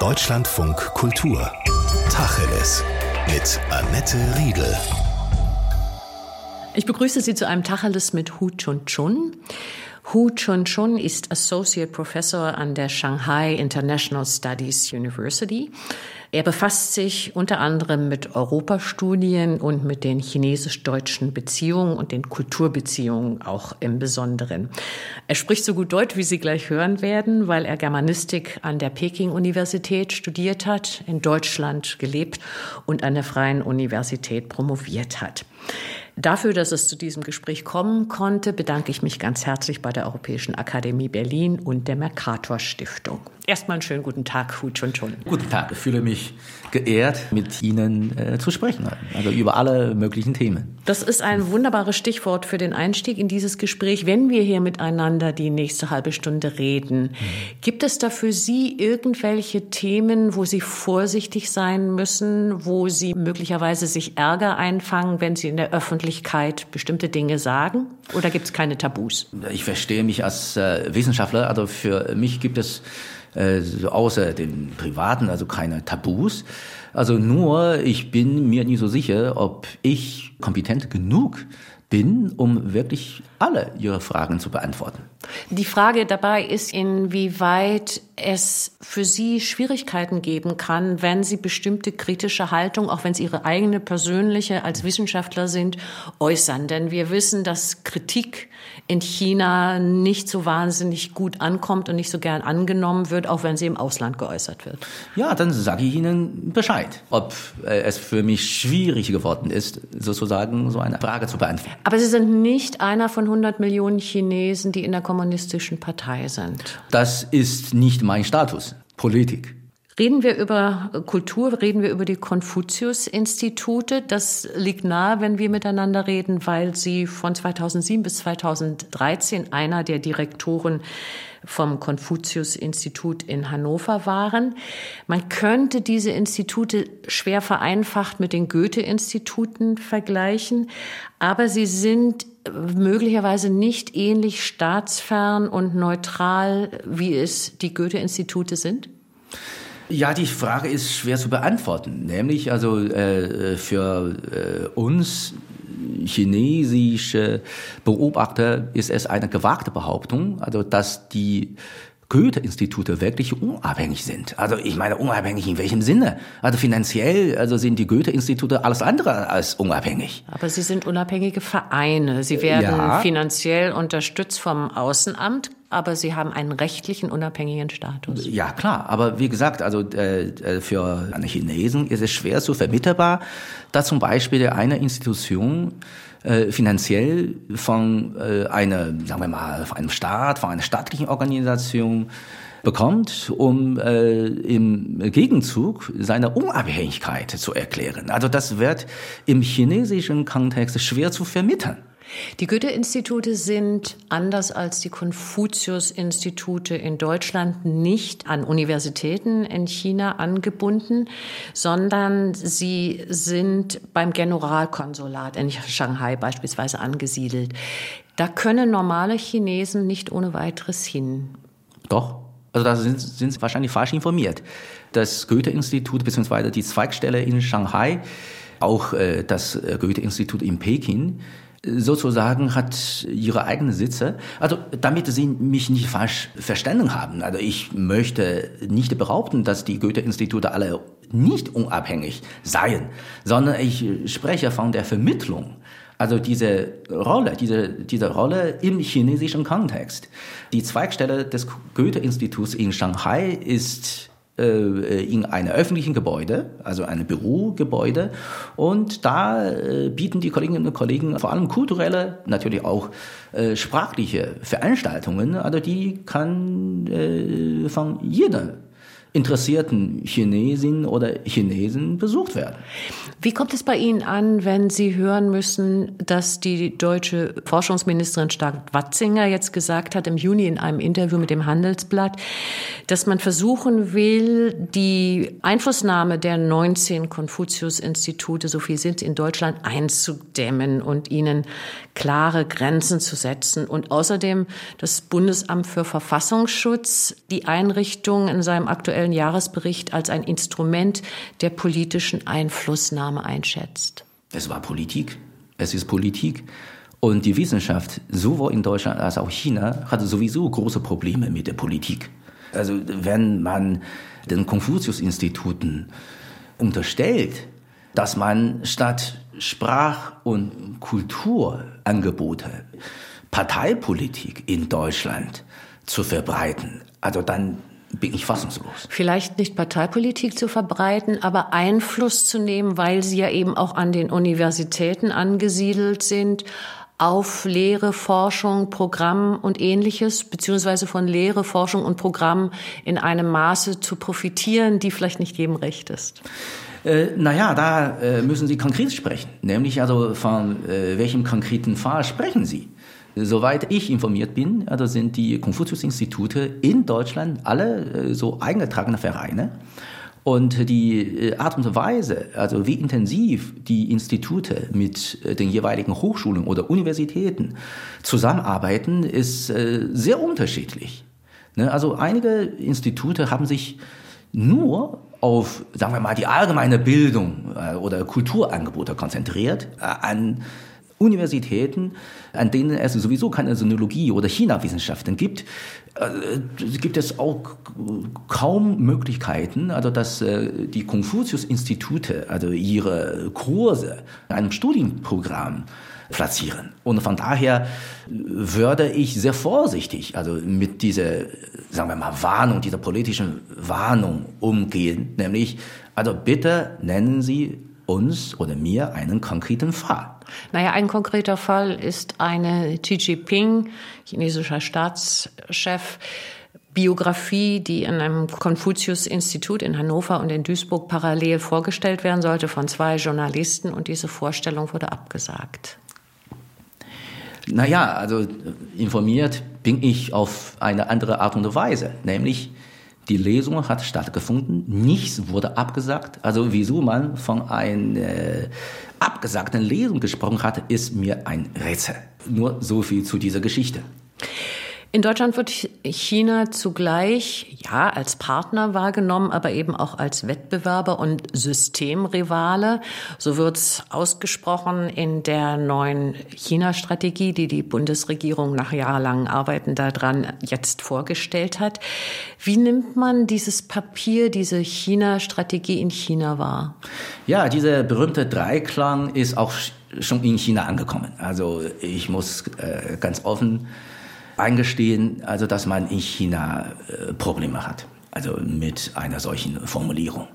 Deutschlandfunk Kultur. Tacheles. Mit Annette Riedel. Ich begrüße Sie zu einem Tacheles mit Hu Chun Chun. Hu Chun Chun ist Associate Professor an der Shanghai International Studies University. Er befasst sich unter anderem mit Europastudien und mit den chinesisch-deutschen Beziehungen und den Kulturbeziehungen auch im Besonderen. Er spricht so gut Deutsch, wie Sie gleich hören werden, weil er Germanistik an der Peking-Universität studiert hat, in Deutschland gelebt und an der Freien Universität promoviert hat. Dafür, dass es zu diesem Gespräch kommen konnte, bedanke ich mich ganz herzlich bei der Europäischen Akademie Berlin und der Mercator Stiftung. Erstmal einen schönen guten Tag, Hu Chun Chun. Guten Tag, ich fühle mich geehrt, mit Ihnen äh, zu sprechen, also über alle möglichen Themen. Das ist ein wunderbares Stichwort für den Einstieg in dieses Gespräch. Wenn wir hier miteinander die nächste halbe Stunde reden, mhm. gibt es da für Sie irgendwelche Themen, wo Sie vorsichtig sein müssen, wo Sie möglicherweise sich Ärger einfangen, wenn Sie in der Öffentlichkeit bestimmte Dinge sagen? Oder gibt es keine Tabus? Ich verstehe mich als äh, Wissenschaftler, also für mich gibt es äh, außer den privaten, also keine Tabus. Also nur, ich bin mir nicht so sicher, ob ich kompetent genug bin, um wirklich alle Ihre Fragen zu beantworten. Die Frage dabei ist, inwieweit es für Sie Schwierigkeiten geben kann, wenn Sie bestimmte kritische Haltung, auch wenn es Ihre eigene persönliche als Wissenschaftler sind, äußern. Denn wir wissen, dass Kritik in China nicht so wahnsinnig gut ankommt und nicht so gern angenommen wird, auch wenn sie im Ausland geäußert wird. Ja, dann sage ich Ihnen Bescheid, ob äh, es für mich schwierig geworden ist, sozusagen so eine Frage zu beantworten. Aber Sie sind nicht einer von 100 Millionen Chinesen, die in der kommunistischen Partei sind. Das ist nicht mein Status. Politik. Reden wir über Kultur, reden wir über die Konfuzius-Institute. Das liegt nahe, wenn wir miteinander reden, weil Sie von 2007 bis 2013 einer der Direktoren vom Konfuzius-Institut in Hannover waren. Man könnte diese Institute schwer vereinfacht mit den Goethe-Instituten vergleichen, aber sie sind möglicherweise nicht ähnlich staatsfern und neutral, wie es die Goethe-Institute sind? Ja, die Frage ist schwer zu beantworten. Nämlich also äh, für äh, uns chinesische Beobachter ist es eine gewagte Behauptung, also dass die Goethe-Institute wirklich unabhängig sind. Also ich meine unabhängig in welchem Sinne? Also finanziell, also sind die Goethe-Institute alles andere als unabhängig. Aber sie sind unabhängige Vereine. Sie werden ja. finanziell unterstützt vom Außenamt aber sie haben einen rechtlichen unabhängigen Status. Ja, klar. Aber wie gesagt, also äh, äh für eine Chinesen ist es schwer zu vermittelbar, dass zum Beispiel eine Institution äh, finanziell von äh, einer, sagen wir mal, von einem Staat, von einer staatlichen Organisation bekommt, um im Gegenzug seine Unabhängigkeit zu erklären. Also das wird im chinesischen Kontext schwer zu vermitteln. Die Goethe-Institute sind anders als die Konfuzius-Institute in Deutschland nicht an Universitäten in China angebunden, sondern sie sind beim Generalkonsulat in Shanghai beispielsweise angesiedelt. Da können normale Chinesen nicht ohne weiteres hin. Doch. Also da sind, sind Sie wahrscheinlich falsch informiert. Das Goethe-Institut bzw. die Zweigstelle in Shanghai, auch äh, das äh, Goethe-Institut in Peking, sozusagen hat ihre eigenen Sitze. Also damit Sie mich nicht falsch verstanden haben. Also ich möchte nicht behaupten, dass die Goethe-Institute alle nicht unabhängig seien, sondern ich spreche von der Vermittlung. Also diese Rolle, diese, diese Rolle im chinesischen Kontext. Die Zweigstelle des Goethe-Instituts in Shanghai ist in einem öffentlichen Gebäude, also einem Bürogebäude. Und da äh, bieten die Kolleginnen und Kollegen vor allem kulturelle, natürlich auch äh, sprachliche Veranstaltungen. Also die kann von jeder interessierten Chinesin oder Chinesen besucht werden. Wie kommt es bei Ihnen an, wenn Sie hören müssen, dass die deutsche Forschungsministerin Stark-Watzinger jetzt gesagt hat im Juni in einem Interview mit dem Handelsblatt, dass man versuchen will, die Einflussnahme der 19 Konfuzius-Institute, so viel sind in Deutschland, einzudämmen und ihnen klare Grenzen zu setzen und außerdem das Bundesamt für Verfassungsschutz die Einrichtung in seinem aktuellen aktuellen Jahresbericht als ein Instrument der politischen Einflussnahme einschätzt. Es war Politik. Es ist Politik. Und die Wissenschaft, sowohl in Deutschland als auch China, hatte sowieso große Probleme mit der Politik. Also wenn man den Konfuzius-Instituten unterstellt, dass man statt Sprach- und Kulturangebote Parteipolitik in Deutschland zu verbreiten, also dann bin ich fassungslos. Vielleicht nicht Parteipolitik zu verbreiten, aber Einfluss zu nehmen, weil sie ja eben auch an den Universitäten angesiedelt sind, auf Lehre, Forschung, Programm und ähnliches, beziehungsweise von Lehre, Forschung und Programm in einem Maße zu profitieren, die vielleicht nicht jedem recht ist. Äh, naja, da äh, müssen Sie konkret sprechen. Nämlich also von äh, welchem konkreten Fall sprechen Sie? Soweit ich informiert bin, also sind die Konfuzius-Institute in Deutschland alle äh, so eingetragene Vereine. Und die äh, Art und Weise, also wie intensiv die Institute mit äh, den jeweiligen Hochschulen oder Universitäten zusammenarbeiten, ist sehr unterschiedlich. Ne, also einige Institute haben sich nur auf, sagen wir mal, die allgemeine Bildung oder Kulturangebote konzentriert, an Universitäten, an denen es sowieso keine Sinologie oder China-Wissenschaften gibt, äh, gibt es auch kaum Möglichkeiten, also dass äh, die Konfuzius-Institute, also ihre Kurse in einem Studienprogramm platzieren. Und von daher würde ich sehr vorsichtig, also mit dieser, sagen wir mal, Warnung, dieser politischen Warnung umgehen, nämlich, also bitte nennen Sie uns oder mir einen konkreten Fall. Naja, ein konkreter Fall ist eine Xi Jinping, chinesischer Staatschef, Biografie, die in einem Konfuzius-Institut in Hannover und in Duisburg parallel vorgestellt werden sollte von zwei Journalisten und diese Vorstellung wurde abgesagt. Naja, also informiert bin ich auf eine andere Art und Weise, nämlich die Lesung hat stattgefunden, nichts wurde abgesagt. Also wieso man von einer äh, abgesagten Lesung gesprochen hat, ist mir ein Rätsel. Nur so viel zu dieser Geschichte. In Deutschland wird China zugleich, ja, als Partner wahrgenommen, aber eben auch als Wettbewerber und Systemrivale. So wird es ausgesprochen in der neuen China-Strategie, die die Bundesregierung nach jahrelangen Arbeiten daran jetzt vorgestellt hat. Wie nimmt man dieses Papier, diese China-Strategie in China wahr? Ja, dieser berühmte Dreiklang ist auch schon in China angekommen. Also ich muss äh, ganz offen eingestehen, also dass man in China äh, Probleme hat. Also mit einer solchen Formulierung.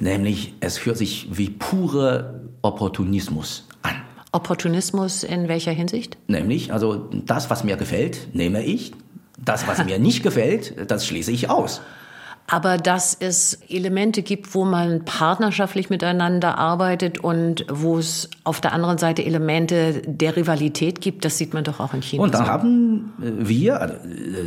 Nämlich, es hört sich wie pure Opportunismus an. Opportunismus in welcher Hinsicht? Nämlich, also das, was mir gefällt, nehme ich. Das, was mir nicht gefällt, das schließe ich aus aber dass es Elemente gibt, wo man partnerschaftlich miteinander arbeitet und wo es auf der anderen Seite Elemente der Rivalität gibt, das sieht man doch auch in China. Und dann so. haben äh, wir, also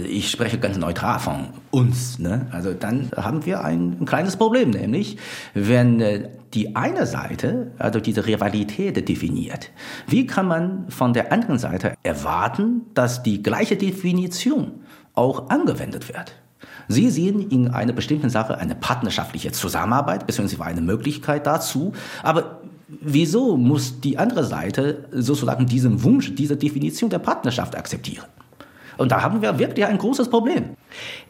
ich spreche ganz neutral von uns, ne? also dann haben wir ein, ein kleines Problem, nämlich wenn äh, die eine Seite, also diese Rivalität definiert, wie kann man von der anderen Seite erwarten, dass die gleiche Definition auch angewendet wird? Sie sehen in einer bestimmten Sache eine partnerschaftliche Zusammenarbeit beziehungsweise eine Möglichkeit dazu, aber wieso muss die andere Seite sozusagen diesen Wunsch, diese Definition der Partnerschaft akzeptieren? Und da haben wir wirklich ein großes Problem.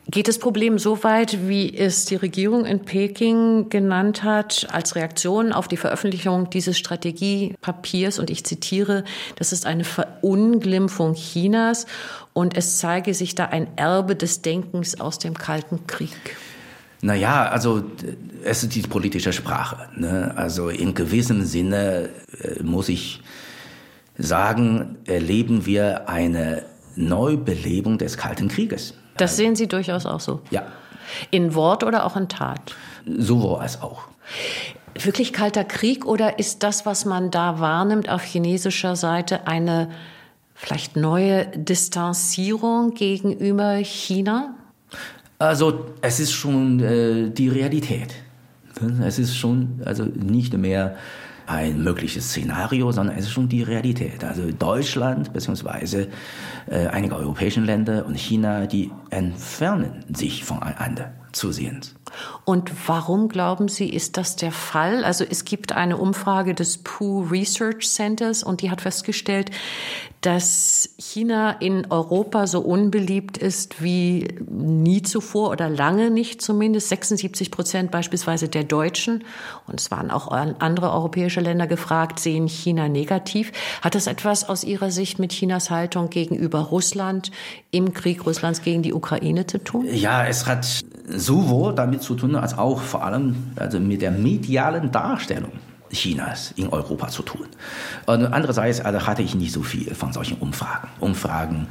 Geht das Problem so weit, wie es die Regierung in Peking genannt hat, als Reaktion auf die Veröffentlichung dieses Strategiepapiers? Und ich zitiere, das ist eine Verunglimpfung Chinas und es zeige sich da ein Erbe des Denkens aus dem Kalten Krieg. Naja, also es ist die politische Sprache. Ne? Also in gewissem Sinne äh, muss ich sagen, erleben wir eine Neubelebung des Kalten Krieges. Das sehen Sie durchaus auch so? Ja. In Wort oder auch in Tat? Sowohl als auch. Wirklich kalter Krieg oder ist das, was man da wahrnimmt auf chinesischer Seite, eine vielleicht neue Distanzierung gegenüber China? Also es ist schon äh, die Realität. Es ist schon also nicht mehr ein mögliches Szenario, sondern es ist schon die Realität. Also Deutschland bzw. Äh, einige europäische Länder und China, die entfernen sich voneinander zusehends. Und warum glauben Sie, ist das der Fall? Also es gibt eine Umfrage des Pew Research Centers und die hat festgestellt, dass China in Europa so unbeliebt ist wie nie zuvor oder lange nicht zumindest. 76 Prozent beispielsweise der Deutschen, und es waren auch andere europäische Länder gefragt, sehen China negativ. Hat das etwas aus Ihrer Sicht mit Chinas Haltung gegenüber Russland im Krieg Russlands gegen die Ukraine zu tun? Ja, es hat sowohl damit zu tun, als auch vor allem also mit der medialen Darstellung Chinas in Europa zu tun. Und andererseits also hatte ich nicht so viel von solchen Umfragen. Umfragen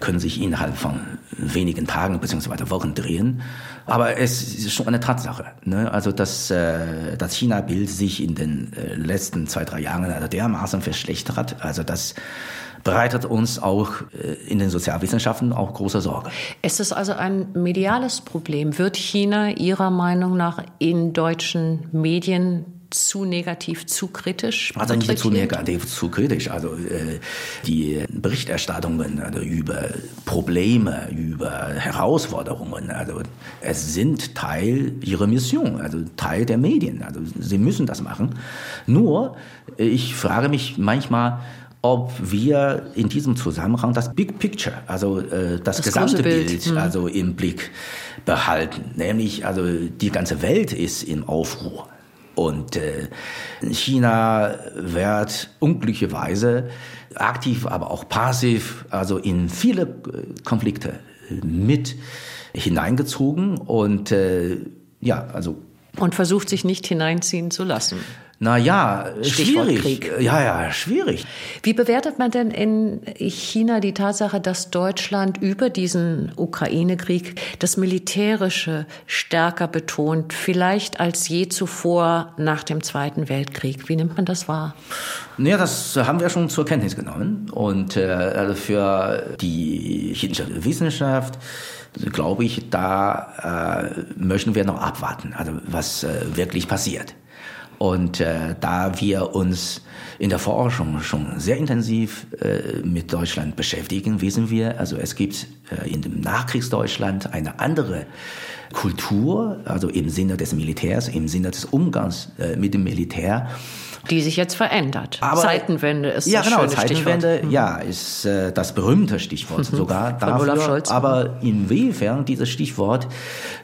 können sich innerhalb von wenigen Tagen bzw. Wochen drehen. Aber es ist schon eine Tatsache. Ne? Also dass äh, das China-Bild sich in den äh, letzten zwei, drei Jahren also dermaßen verschlechtert hat. Also das bereitet uns auch äh, in den Sozialwissenschaften auch große Sorge. Es ist also ein mediales Problem. Wird China Ihrer Meinung nach in deutschen Medien zu negativ, zu kritisch? Also nicht zu negativ, zu kritisch. Also äh, die Berichterstattungen also über Probleme, über Herausforderungen, also es sind Teil ihrer Mission, also Teil der Medien. Also sie müssen das machen. Nur, ich frage mich manchmal, ob wir in diesem Zusammenhang das Big Picture, also äh, das, das gesamte Bild, Bild hm. also im Blick behalten. Nämlich, also die ganze Welt ist im Aufruhr. Und äh, China wird unglücklicherweise aktiv, aber auch passiv, also in viele äh, Konflikte mit hineingezogen und äh, ja, also und versucht sich nicht hineinziehen zu lassen. Na ja, schwierig. Krieg. Ja, ja, schwierig. Wie bewertet man denn in China die Tatsache, dass Deutschland über diesen Ukraine-Krieg das Militärische stärker betont, vielleicht als je zuvor nach dem Zweiten Weltkrieg? Wie nimmt man das wahr? Naja, das haben wir schon zur Kenntnis genommen. Und äh, also für die chinesische Wissenschaft glaube ich, da äh, möchten wir noch abwarten, also was äh, wirklich passiert. Und äh, da wir uns in der Forschung schon sehr intensiv äh, mit Deutschland beschäftigen, wissen wir, also es gibt äh, in dem Nachkriegsdeutschland eine andere Kultur, also im Sinne des Militärs, im Sinne des Umgangs äh, mit dem Militär. Die sich jetzt verändert. Aber, Zeitenwende ist ja, das genau, Zeitenwende, Stichwort. ja, ist äh, das berühmte Stichwort mhm. sogar dafür. Aber inwiefern dieses Stichwort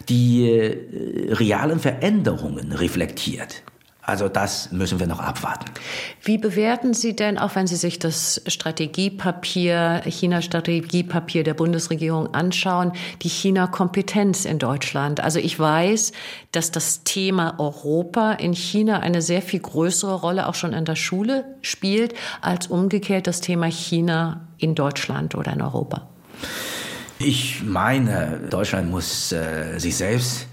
die äh, realen Veränderungen reflektiert. Also das müssen wir noch abwarten. Wie bewerten Sie denn, auch wenn Sie sich das Strategiepapier, China-Strategiepapier der Bundesregierung anschauen, die China-Kompetenz in Deutschland? Also ich weiß, dass das Thema Europa in China eine sehr viel größere Rolle auch schon in der Schule spielt, als umgekehrt das Thema China in Deutschland oder in Europa. Ich meine, Deutschland muss äh, sich selbst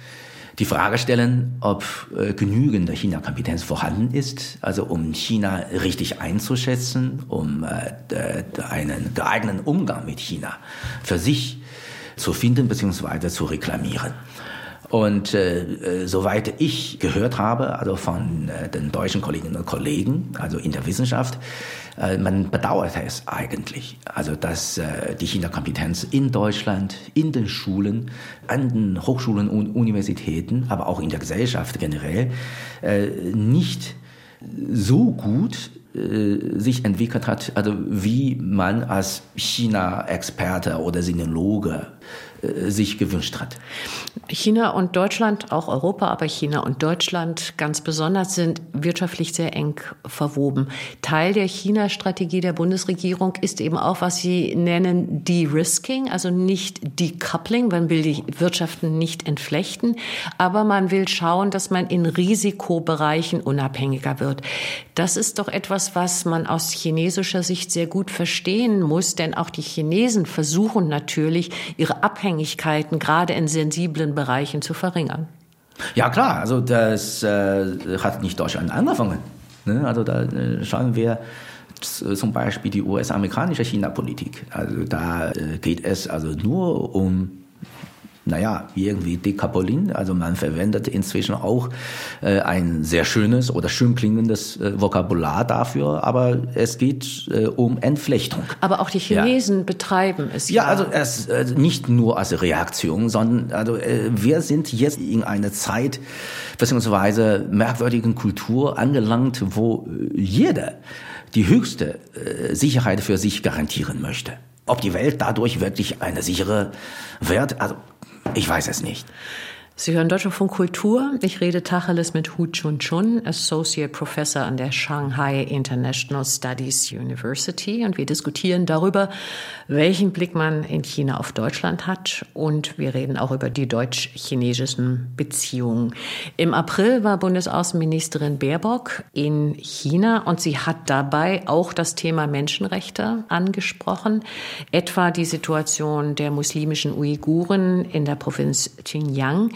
die Frage stellen, ob äh, genügende China-Kompetenz vorhanden ist, also um China richtig einzuschätzen, um äh, einen geeigneten Umgang mit China für sich zu finden bzw. zu reklamieren. Und äh, äh, soweit ich gehört habe, also von äh, den deutschen Kolleginnen und Kollegen, also in der Wissenschaft, man bedauert es eigentlich, also dass äh, die China-Kompetenz in Deutschland, in den Schulen, an den Hochschulen und Universitäten, aber auch in der Gesellschaft generell äh, nicht so gut äh, sich entwickelt hat, also wie man als China-Experte oder Sinologe äh, sich gewünscht hat. China und Deutschland, auch Europa, aber China und Deutschland ganz besonders sind wirtschaftlich sehr eng verwoben. Teil der China-Strategie der Bundesregierung ist eben auch, was Sie nennen De-Risking, also nicht Decoupling. Man will die Wirtschaften nicht entflechten, aber man will schauen, dass man in Risikobereichen unabhängiger wird. Das ist doch etwas, was man aus chinesischer Sicht sehr gut verstehen muss, denn auch die Chinesen versuchen natürlich, ihre Abhängigkeiten gerade in sensiblen Bereichen zu verringern. Ja klar, also das äh, hat nicht Deutschland angefangen. Ne? Also da äh, schauen wir zum Beispiel die US-amerikanische China-Politik. Also da äh, geht es also nur um naja, irgendwie Dekapolin. Also man verwendet inzwischen auch äh, ein sehr schönes oder schön klingendes äh, Vokabular dafür, aber es geht äh, um Entflechtung. Aber auch die Chinesen ja. betreiben es ja. Ja, also es äh, nicht nur als Reaktion, sondern also äh, wir sind jetzt in einer Zeit beziehungsweise merkwürdigen Kultur angelangt, wo jeder die höchste äh, Sicherheit für sich garantieren möchte. Ob die Welt dadurch wirklich eine sichere wird, also ich weiß es nicht. Sie hören Deutschlandfunk Kultur. Ich rede Tacheles mit Hu Chun Chun, Associate Professor an der Shanghai International Studies University. Und wir diskutieren darüber, welchen Blick man in China auf Deutschland hat. Und wir reden auch über die deutsch-chinesischen Beziehungen. Im April war Bundesaußenministerin Baerbock in China und sie hat dabei auch das Thema Menschenrechte angesprochen. Etwa die Situation der muslimischen Uiguren in der Provinz Xinjiang.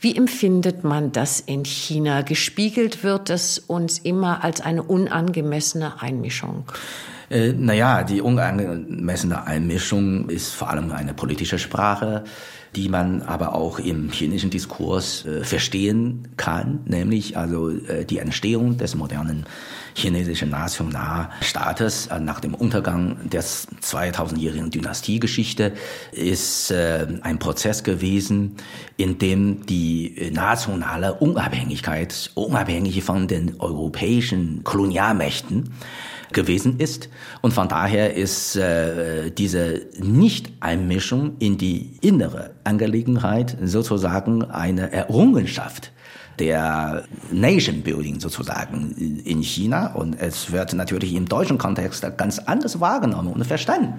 Wie empfindet man das in China? Gespiegelt wird es uns immer als eine unangemessene Einmischung. Äh, naja, die unangemessene Einmischung ist vor allem eine politische Sprache, die man aber auch im chinesischen Diskurs äh, verstehen kann, nämlich also äh, die Entstehung des modernen chinesischen Nationalstaates äh, nach dem Untergang der 2000-jährigen Dynastiegeschichte ist äh, ein Prozess gewesen, in dem die nationale Unabhängigkeit, unabhängig von den europäischen Kolonialmächten, gewesen ist. Und von daher ist äh, diese Nicht-Einmischung in die innere Angelegenheit sozusagen eine Errungenschaft der Nation Building sozusagen in China. Und es wird natürlich im deutschen Kontext ganz anders wahrgenommen und verstanden.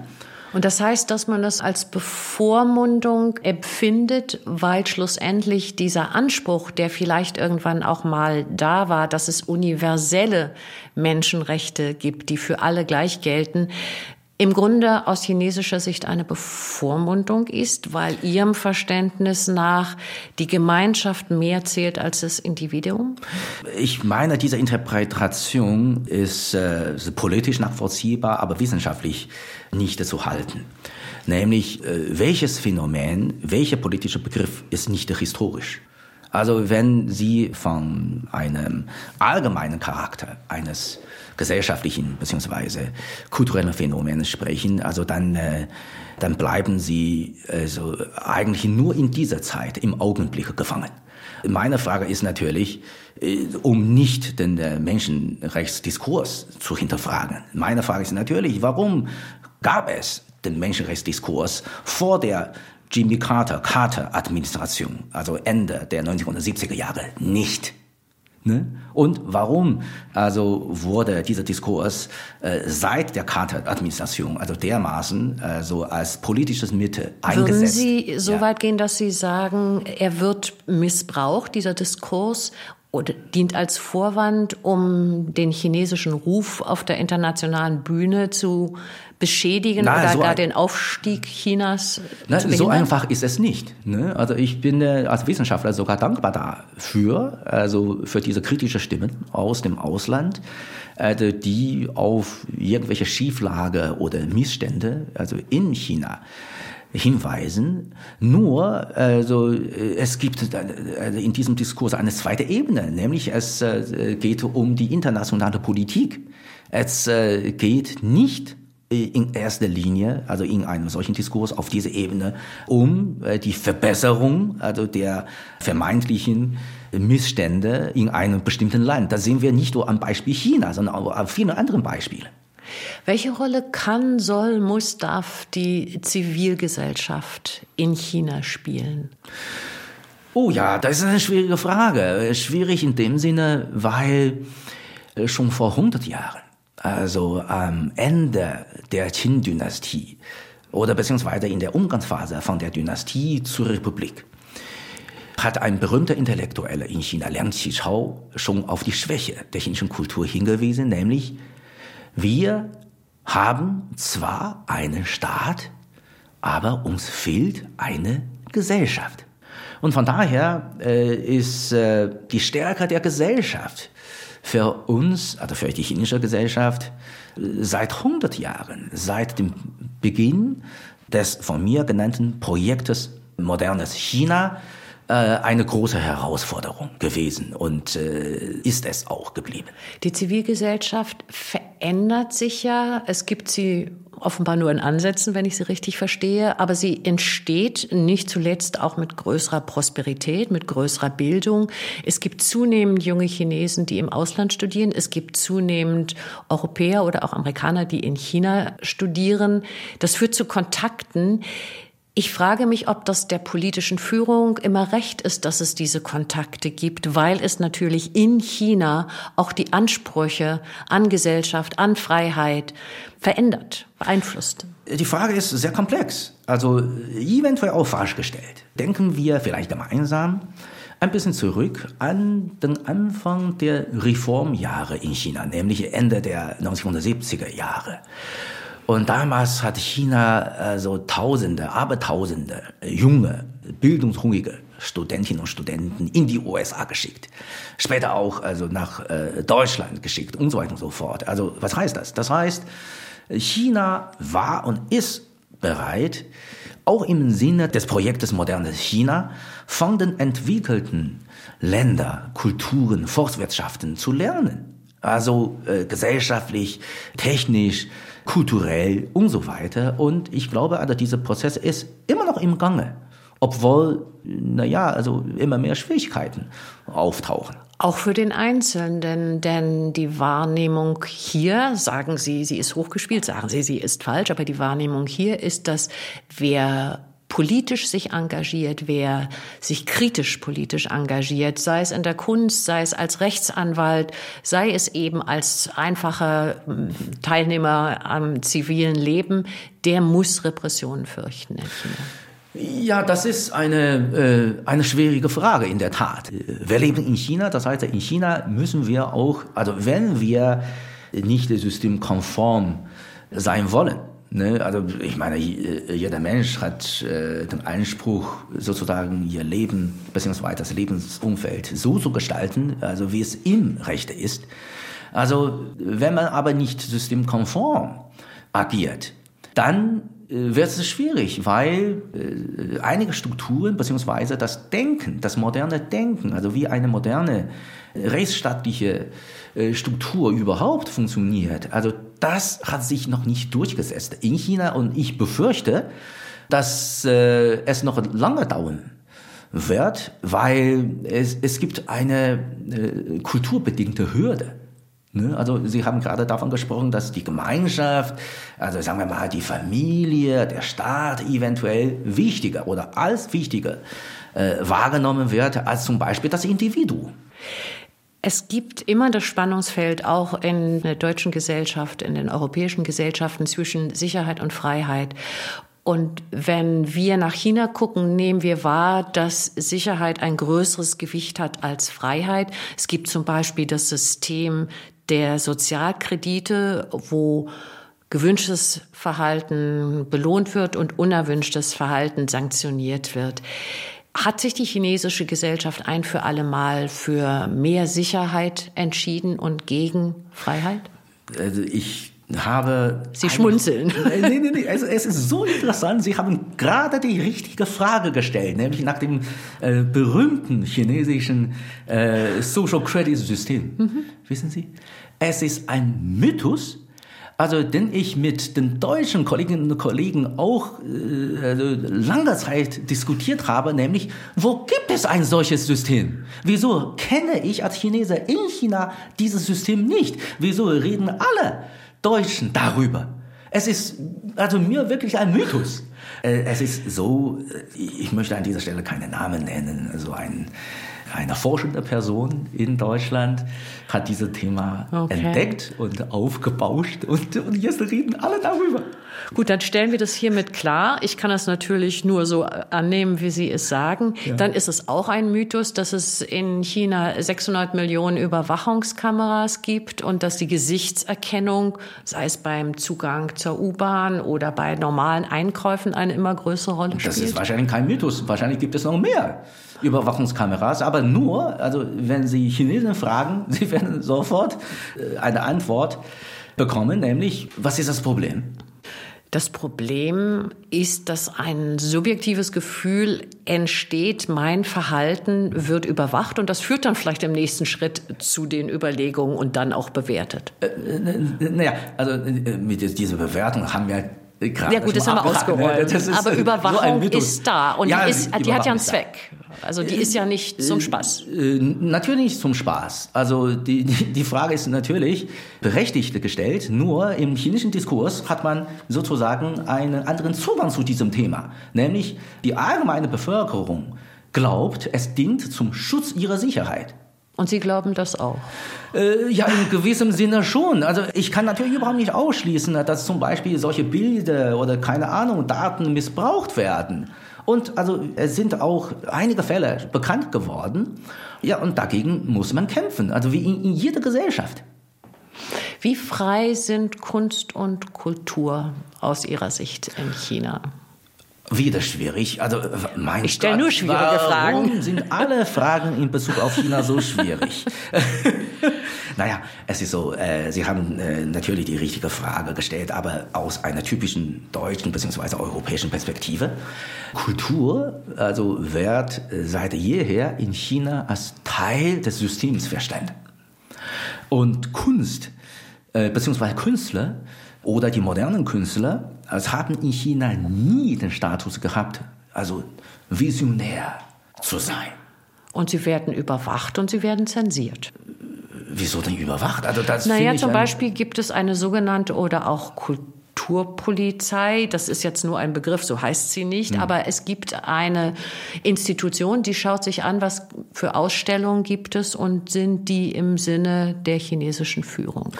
Und das heißt, dass man das als Bevormundung empfindet, weil schlussendlich dieser Anspruch, der vielleicht irgendwann auch mal da war, dass es universelle Menschenrechte gibt, die für alle gleich gelten, im Grunde aus chinesischer Sicht eine Bevormundung ist, weil ihrem Verständnis nach die Gemeinschaft mehr zählt als das Individuum? Ich meine, diese Interpretation ist äh, politisch nachvollziehbar, aber wissenschaftlich nicht zu halten. Nämlich, äh, welches Phänomen, welcher politische Begriff ist nicht historisch? Also wenn Sie von einem allgemeinen Charakter eines gesellschaftlichen bzw. kulturellen Phänomenen sprechen, also dann, äh, dann bleiben Sie also eigentlich nur in dieser Zeit im Augenblick gefangen. Meine Frage ist natürlich, äh, um nicht den äh, Menschenrechtsdiskurs zu hinterfragen. Meine Frage ist natürlich, warum gab es den Menschenrechtsdiskurs vor der Jimmy Carter, Carter-Administration, also Ende der 1970er Jahre, nicht. Ne? Und warum also wurde dieser Diskurs äh, seit der Carter-Administration also dermaßen äh, so als politisches Mittel eingesetzt? Würden Sie so ja. weit gehen, dass Sie sagen, er wird missbraucht, dieser Diskurs, oder dient als Vorwand, um den chinesischen Ruf auf der internationalen Bühne zu beschädigen Na, oder so gar den Aufstieg Chinas behindern? So einfach ist es nicht. Ne? Also ich bin äh, als Wissenschaftler sogar dankbar dafür, also für diese kritische Stimmen aus dem Ausland, also die auf irgendwelche Schieflage oder Missstände, also in China, hinweisen. Nur, also es gibt äh, in diesem Diskurs eine zweite Ebene, nämlich es äh, geht um die internationale Politik. Es äh, geht nicht in erster Linie, also in einem solchen Diskurs auf dieser Ebene, um die Verbesserung, also der vermeintlichen Missstände in einem bestimmten Land. Da sehen wir nicht nur am Beispiel China, sondern auch an vielen anderen Beispielen. Welche Rolle kann, soll, muss, darf die Zivilgesellschaft in China spielen? Oh ja, das ist eine schwierige Frage. Schwierig in dem Sinne, weil äh, schon vor 100 Jahren, also am Ende der Qin-Dynastie oder beziehungsweise in der Umgangsphase von der Dynastie zur Republik, hat ein berühmter Intellektueller in China, Liang Qichao, schon auf die Schwäche der chinesischen Kultur hingewiesen, nämlich wir haben zwar einen Staat, aber uns fehlt eine Gesellschaft. Und von daher äh, ist äh, die Stärke der Gesellschaft für uns, also für die chinesische Gesellschaft, seit 100 Jahren, seit dem Beginn des von mir genannten Projektes modernes China äh, eine große Herausforderung gewesen und äh, ist es auch geblieben. Die Zivilgesellschaft verändert sich ja. Es gibt sie offenbar nur in Ansätzen, wenn ich sie richtig verstehe, aber sie entsteht nicht zuletzt auch mit größerer Prosperität, mit größerer Bildung. Es gibt zunehmend junge Chinesen, die im Ausland studieren. Es gibt zunehmend Europäer oder auch Amerikaner, die in China studieren. Das führt zu Kontakten, ich frage mich, ob das der politischen Führung immer recht ist, dass es diese Kontakte gibt, weil es natürlich in China auch die Ansprüche an Gesellschaft, an Freiheit verändert, beeinflusst. Die Frage ist sehr komplex, also eventuell auch falsch gestellt. Denken wir vielleicht gemeinsam ein bisschen zurück an den Anfang der Reformjahre in China, nämlich Ende der 1970er Jahre. Und damals hat China also Tausende, Abertausende junge, bildungshungrige Studentinnen und Studenten in die USA geschickt. Später auch also nach äh, Deutschland geschickt und so weiter und so fort. Also was heißt das? Das heißt, China war und ist bereit, auch im Sinne des Projektes Modernes China von den entwickelten Ländern, Kulturen, Volkswirtschaften zu lernen. Also äh, gesellschaftlich, technisch, kulturell und so weiter. Und ich glaube, also dieser Prozess ist immer noch im Gange, obwohl, naja, also immer mehr Schwierigkeiten auftauchen. Auch für den Einzelnen, denn die Wahrnehmung hier, sagen Sie, sie ist hochgespielt, sagen Sie, sie ist falsch, aber die Wahrnehmung hier ist, dass wer politisch sich engagiert, wer sich kritisch politisch engagiert, sei es in der Kunst, sei es als Rechtsanwalt, sei es eben als einfacher hm, Teilnehmer am zivilen Leben, der muss Repressionen fürchten. Ja, das ist eine, äh, eine schwierige Frage in der Tat. Wir leben in China, das heißt, in China müssen wir auch, also wenn wir nicht systemkonform sein wollen, Ne, also ich meine, jeder Mensch hat äh, den Anspruch, sozusagen ihr Leben bzw. das Lebensumfeld so zu gestalten, also wie es ihm recht ist. Also wenn man aber nicht systemkonform agiert, dann äh, wird es schwierig, weil äh, einige Strukturen bzw. das Denken, das moderne Denken, also wie eine moderne rechtsstaatliche äh, Struktur überhaupt funktioniert, also das hat sich noch nicht durchgesetzt in China und ich befürchte, dass äh, es noch lange dauern wird, weil es, es gibt eine äh, kulturbedingte Hürde. Ne? Also Sie haben gerade davon gesprochen, dass die Gemeinschaft, also sagen wir mal die Familie, der Staat eventuell wichtiger oder als wichtiger äh, wahrgenommen wird als zum Beispiel das Individuum. Es gibt immer das Spannungsfeld auch in der deutschen Gesellschaft, in den europäischen Gesellschaften zwischen Sicherheit und Freiheit. Und wenn wir nach China gucken, nehmen wir wahr, dass Sicherheit ein größeres Gewicht hat als Freiheit. Es gibt zum Beispiel das System der Sozialkredite, wo gewünschtes Verhalten belohnt wird und unerwünschtes Verhalten sanktioniert wird. Hat sich die chinesische Gesellschaft ein für alle Mal für mehr Sicherheit entschieden und gegen Freiheit? Also ich habe. Sie schmunzeln. nee, nee, nee. Also es ist so interessant. Sie haben gerade die richtige Frage gestellt, nämlich nach dem äh, berühmten chinesischen äh, Social Credit System. Mhm. Wissen Sie? Es ist ein Mythos, also den ich mit den deutschen Kolleginnen und Kollegen auch äh, also langer Zeit diskutiert habe, nämlich, wo gibt es ein solches System? Wieso kenne ich als Chinese in China dieses System nicht? Wieso reden alle Deutschen darüber? Es ist also mir wirklich ein Mythos. Äh, es ist so, äh, ich möchte an dieser Stelle keine Namen nennen, so ein eine forschende Person in Deutschland hat dieses Thema okay. entdeckt und aufgebauscht und, und jetzt reden alle darüber. Gut, dann stellen wir das hiermit klar. Ich kann das natürlich nur so annehmen, wie Sie es sagen. Ja. Dann ist es auch ein Mythos, dass es in China 600 Millionen Überwachungskameras gibt und dass die Gesichtserkennung, sei es beim Zugang zur U-Bahn oder bei normalen Einkäufen, eine immer größere Rolle spielt. Das ist wahrscheinlich kein Mythos. Wahrscheinlich gibt es noch mehr. Überwachungskameras, aber nur, also wenn Sie Chinesen fragen, Sie werden sofort äh, eine Antwort bekommen, nämlich, was ist das Problem? Das Problem ist, dass ein subjektives Gefühl entsteht, mein Verhalten wird überwacht und das führt dann vielleicht im nächsten Schritt zu den Überlegungen und dann auch bewertet. Äh, naja, also äh, mit dieser Bewertung haben wir Gerade ja gut, das haben wir ausgerollt. Ist Aber Überwachung ist da und ja, die, ist, die hat ja einen Zweck. Also die ist ja nicht zum äh, Spaß. Äh, natürlich nicht zum Spaß. Also die, die Frage ist natürlich berechtigt gestellt. Nur im chinesischen Diskurs hat man sozusagen einen anderen Zugang zu diesem Thema. Nämlich die allgemeine Bevölkerung glaubt, es dient zum Schutz ihrer Sicherheit. Und Sie glauben das auch? Äh, ja, in gewissem Sinne schon. Also ich kann natürlich überhaupt nicht ausschließen, dass zum Beispiel solche Bilder oder keine Ahnung, Daten missbraucht werden. Und also es sind auch einige Fälle bekannt geworden. Ja, und dagegen muss man kämpfen, also wie in, in jeder Gesellschaft. Wie frei sind Kunst und Kultur aus Ihrer Sicht in China? Wieder schwierig. Also, mein ich stelle nur schwierige warum Fragen. Warum sind alle Fragen in Bezug auf China so schwierig? naja, es ist so, äh, Sie haben äh, natürlich die richtige Frage gestellt, aber aus einer typischen deutschen bzw. europäischen Perspektive. Kultur, also wird seit jeher in China als Teil des Systems verstanden. Und Kunst äh, bzw. Künstler oder die modernen Künstler es haben in China nie den Status gehabt, also visionär zu sein. Und sie werden überwacht und sie werden zensiert. Wieso denn überwacht? Also das naja, zum Beispiel gibt es eine sogenannte oder auch Kulturpolizei. Das ist jetzt nur ein Begriff, so heißt sie nicht. Hm. Aber es gibt eine Institution, die schaut sich an, was für Ausstellungen gibt es und sind die im Sinne der chinesischen Führung.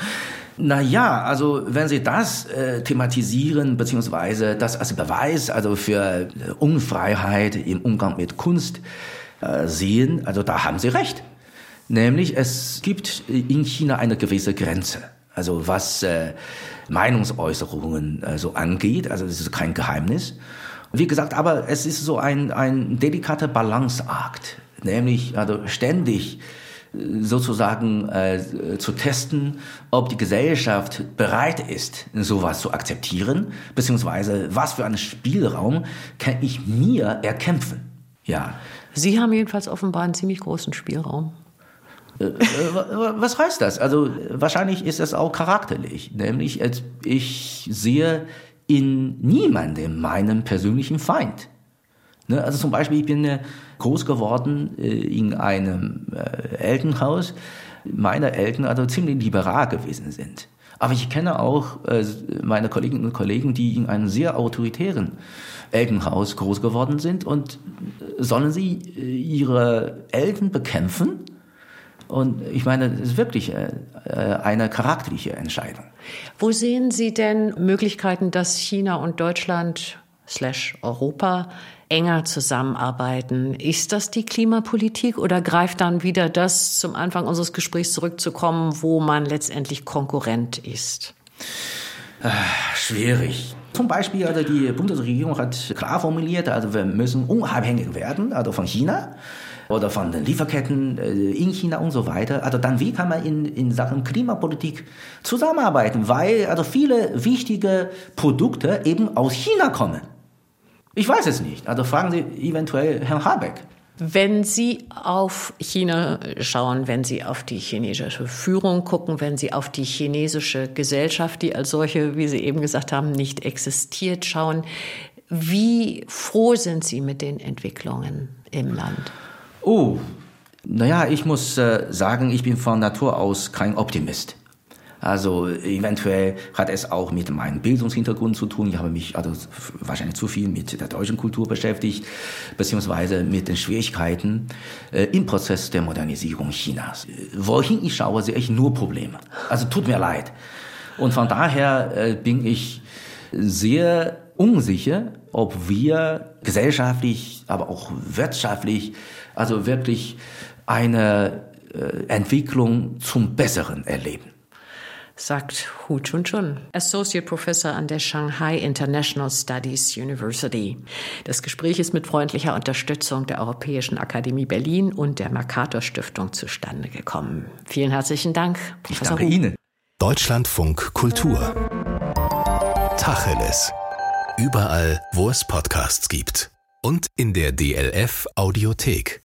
Na ja, also wenn Sie das äh, thematisieren beziehungsweise das als Beweis also für äh, Unfreiheit im Umgang mit Kunst äh, sehen, also da haben Sie recht. Nämlich es gibt in China eine gewisse Grenze. Also was äh, Meinungsäußerungen äh, so angeht, also das ist kein Geheimnis. Wie gesagt, aber es ist so ein, ein delikater Balanceakt, nämlich also ständig sozusagen äh, zu testen, ob die Gesellschaft bereit ist, sowas zu akzeptieren, beziehungsweise was für einen Spielraum kann ich mir erkämpfen. Ja. Sie haben jedenfalls offenbar einen ziemlich großen Spielraum. Äh, äh, was heißt das? Also wahrscheinlich ist das auch charakterlich, nämlich ich sehe in niemandem meinen persönlichen Feind. Ne? Also zum Beispiel, ich bin äh, groß geworden äh, in einem äh, Elternhaus. Meine Eltern also ziemlich liberal gewesen sind. Aber ich kenne auch meine Kolleginnen und Kollegen, die in einem sehr autoritären Elternhaus groß geworden sind und sollen sie ihre Eltern bekämpfen? Und ich meine, das ist wirklich eine charakterliche Entscheidung. Wo sehen Sie denn Möglichkeiten, dass China und Deutschland slash Europa enger zusammenarbeiten. Ist das die Klimapolitik oder greift dann wieder das zum Anfang unseres Gesprächs zurückzukommen, wo man letztendlich Konkurrent ist? Ach, schwierig. Zum Beispiel, also die Bundesregierung hat klar formuliert, also wir müssen unabhängig werden, also von China oder von den Lieferketten äh, in China und so weiter. Also dann, wie kann man in, in Sachen Klimapolitik zusammenarbeiten? Weil also viele wichtige Produkte eben aus China kommen. Ich weiß es nicht. Also fragen Sie eventuell Herrn Habeck. Wenn Sie auf China schauen, wenn Sie auf die chinesische Führung gucken, wenn Sie auf die chinesische Gesellschaft, die als solche, wie Sie eben gesagt haben, nicht existiert, schauen, wie froh sind Sie mit den Entwicklungen im Land? Oh, naja, ich muss äh, sagen, ich bin von Natur aus kein Optimist. Also eventuell hat es auch mit meinem Bildungshintergrund zu tun. Ich habe mich also wahrscheinlich zu viel mit der deutschen Kultur beschäftigt, beziehungsweise mit den Schwierigkeiten äh, im Prozess der Modernisierung Chinas. Wohin ich schaue, sehe ich nur Probleme. Also tut mir leid. Und von daher äh, bin ich sehr unsicher, ob wir gesellschaftlich, aber auch wirtschaftlich, also wirklich eine äh, Entwicklung zum Besseren erleben sagt Hu Chun Chun, Associate Professor an der Shanghai International Studies University. Das Gespräch ist mit freundlicher Unterstützung der Europäischen Akademie Berlin und der Mercator Stiftung zustande gekommen. Vielen herzlichen Dank, Professor ich danke Hu. Ihnen. Deutschlandfunk Kultur Tacheles überall, wo es Podcasts gibt. Und in der DLF Audiothek.